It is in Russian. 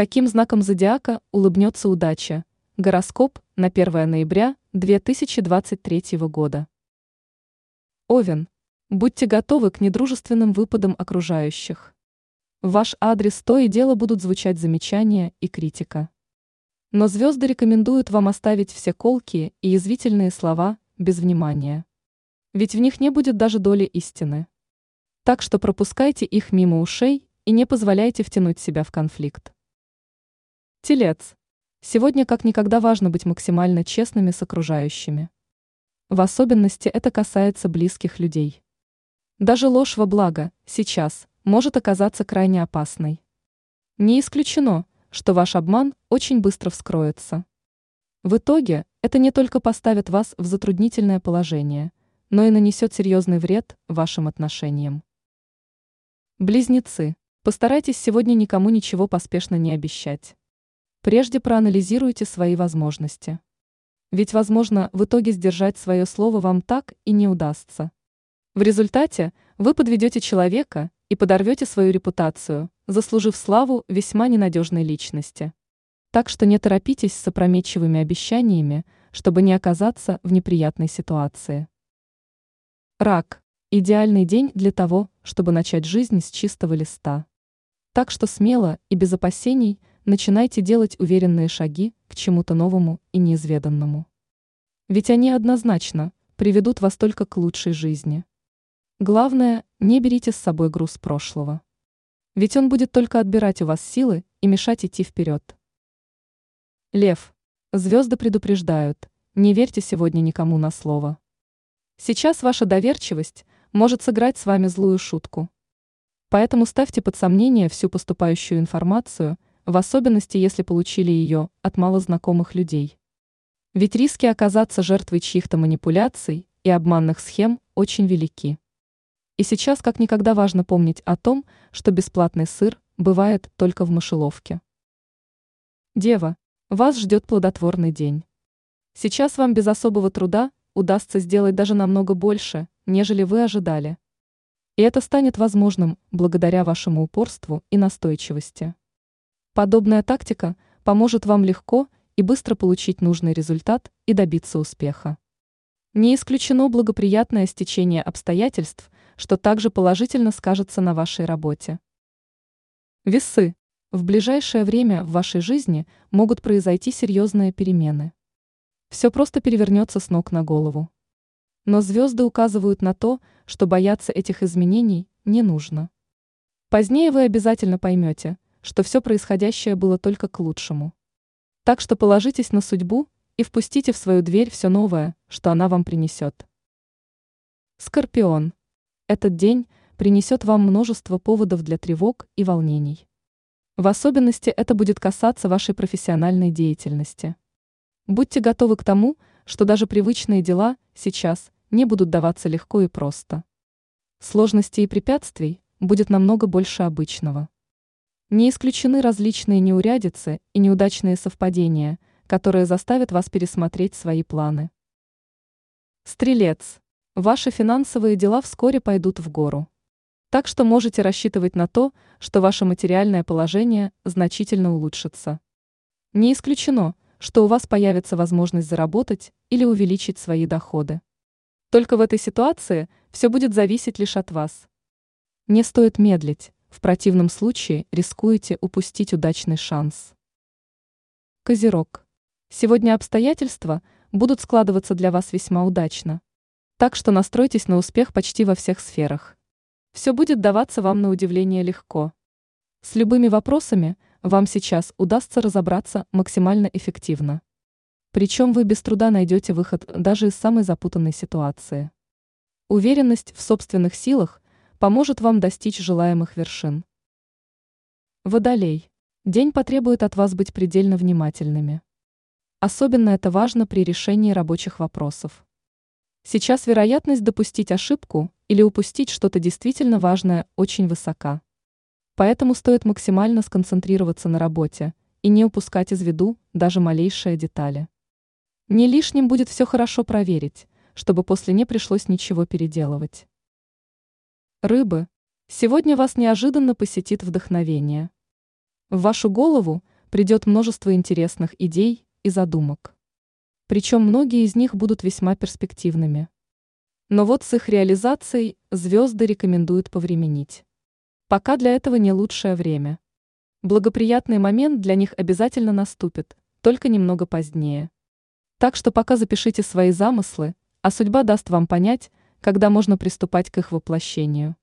Каким знаком зодиака улыбнется удача? Гороскоп на 1 ноября 2023 года. Овен. Будьте готовы к недружественным выпадам окружающих. В ваш адрес то и дело будут звучать замечания и критика. Но звезды рекомендуют вам оставить все колкие и язвительные слова без внимания. Ведь в них не будет даже доли истины. Так что пропускайте их мимо ушей и не позволяйте втянуть себя в конфликт. Телец. Сегодня как никогда важно быть максимально честными с окружающими. В особенности это касается близких людей. Даже ложь во благо, сейчас, может оказаться крайне опасной. Не исключено, что ваш обман очень быстро вскроется. В итоге это не только поставит вас в затруднительное положение, но и нанесет серьезный вред вашим отношениям. Близнецы, постарайтесь сегодня никому ничего поспешно не обещать. Прежде проанализируйте свои возможности. Ведь, возможно, в итоге сдержать свое слово вам так и не удастся. В результате вы подведете человека и подорвете свою репутацию, заслужив славу весьма ненадежной личности. Так что не торопитесь с опрометчивыми обещаниями, чтобы не оказаться в неприятной ситуации. Рак – идеальный день для того, чтобы начать жизнь с чистого листа. Так что смело и без опасений начинайте делать уверенные шаги к чему-то новому и неизведанному. Ведь они однозначно приведут вас только к лучшей жизни. Главное, не берите с собой груз прошлого. Ведь он будет только отбирать у вас силы и мешать идти вперед. Лев. Звезды предупреждают, не верьте сегодня никому на слово. Сейчас ваша доверчивость может сыграть с вами злую шутку. Поэтому ставьте под сомнение всю поступающую информацию, в особенности если получили ее от малознакомых людей. Ведь риски оказаться жертвой чьих-то манипуляций и обманных схем очень велики. И сейчас как никогда важно помнить о том, что бесплатный сыр бывает только в мышеловке. Дева, вас ждет плодотворный день. Сейчас вам без особого труда удастся сделать даже намного больше, нежели вы ожидали. И это станет возможным благодаря вашему упорству и настойчивости. Подобная тактика поможет вам легко и быстро получить нужный результат и добиться успеха. Не исключено благоприятное стечение обстоятельств, что также положительно скажется на вашей работе. Весы. В ближайшее время в вашей жизни могут произойти серьезные перемены. Все просто перевернется с ног на голову. Но звезды указывают на то, что бояться этих изменений не нужно. Позднее вы обязательно поймете, что все происходящее было только к лучшему. Так что положитесь на судьбу и впустите в свою дверь все новое, что она вам принесет. Скорпион. Этот день принесет вам множество поводов для тревог и волнений. В особенности это будет касаться вашей профессиональной деятельности. Будьте готовы к тому, что даже привычные дела сейчас не будут даваться легко и просто. Сложностей и препятствий будет намного больше обычного. Не исключены различные неурядицы и неудачные совпадения, которые заставят вас пересмотреть свои планы. Стрелец. Ваши финансовые дела вскоре пойдут в гору. Так что можете рассчитывать на то, что ваше материальное положение значительно улучшится. Не исключено, что у вас появится возможность заработать или увеличить свои доходы. Только в этой ситуации все будет зависеть лишь от вас. Не стоит медлить, в противном случае рискуете упустить удачный шанс. Козерог. Сегодня обстоятельства будут складываться для вас весьма удачно. Так что настройтесь на успех почти во всех сферах. Все будет даваться вам на удивление легко. С любыми вопросами вам сейчас удастся разобраться максимально эффективно. Причем вы без труда найдете выход даже из самой запутанной ситуации. Уверенность в собственных силах поможет вам достичь желаемых вершин. Водолей. День потребует от вас быть предельно внимательными. Особенно это важно при решении рабочих вопросов. Сейчас вероятность допустить ошибку или упустить что-то действительно важное очень высока. Поэтому стоит максимально сконцентрироваться на работе и не упускать из виду даже малейшие детали. Не лишним будет все хорошо проверить, чтобы после не пришлось ничего переделывать. Рыбы. Сегодня вас неожиданно посетит вдохновение. В вашу голову придет множество интересных идей и задумок. Причем многие из них будут весьма перспективными. Но вот с их реализацией звезды рекомендуют повременить. Пока для этого не лучшее время. Благоприятный момент для них обязательно наступит, только немного позднее. Так что пока запишите свои замыслы, а судьба даст вам понять, когда можно приступать к их воплощению.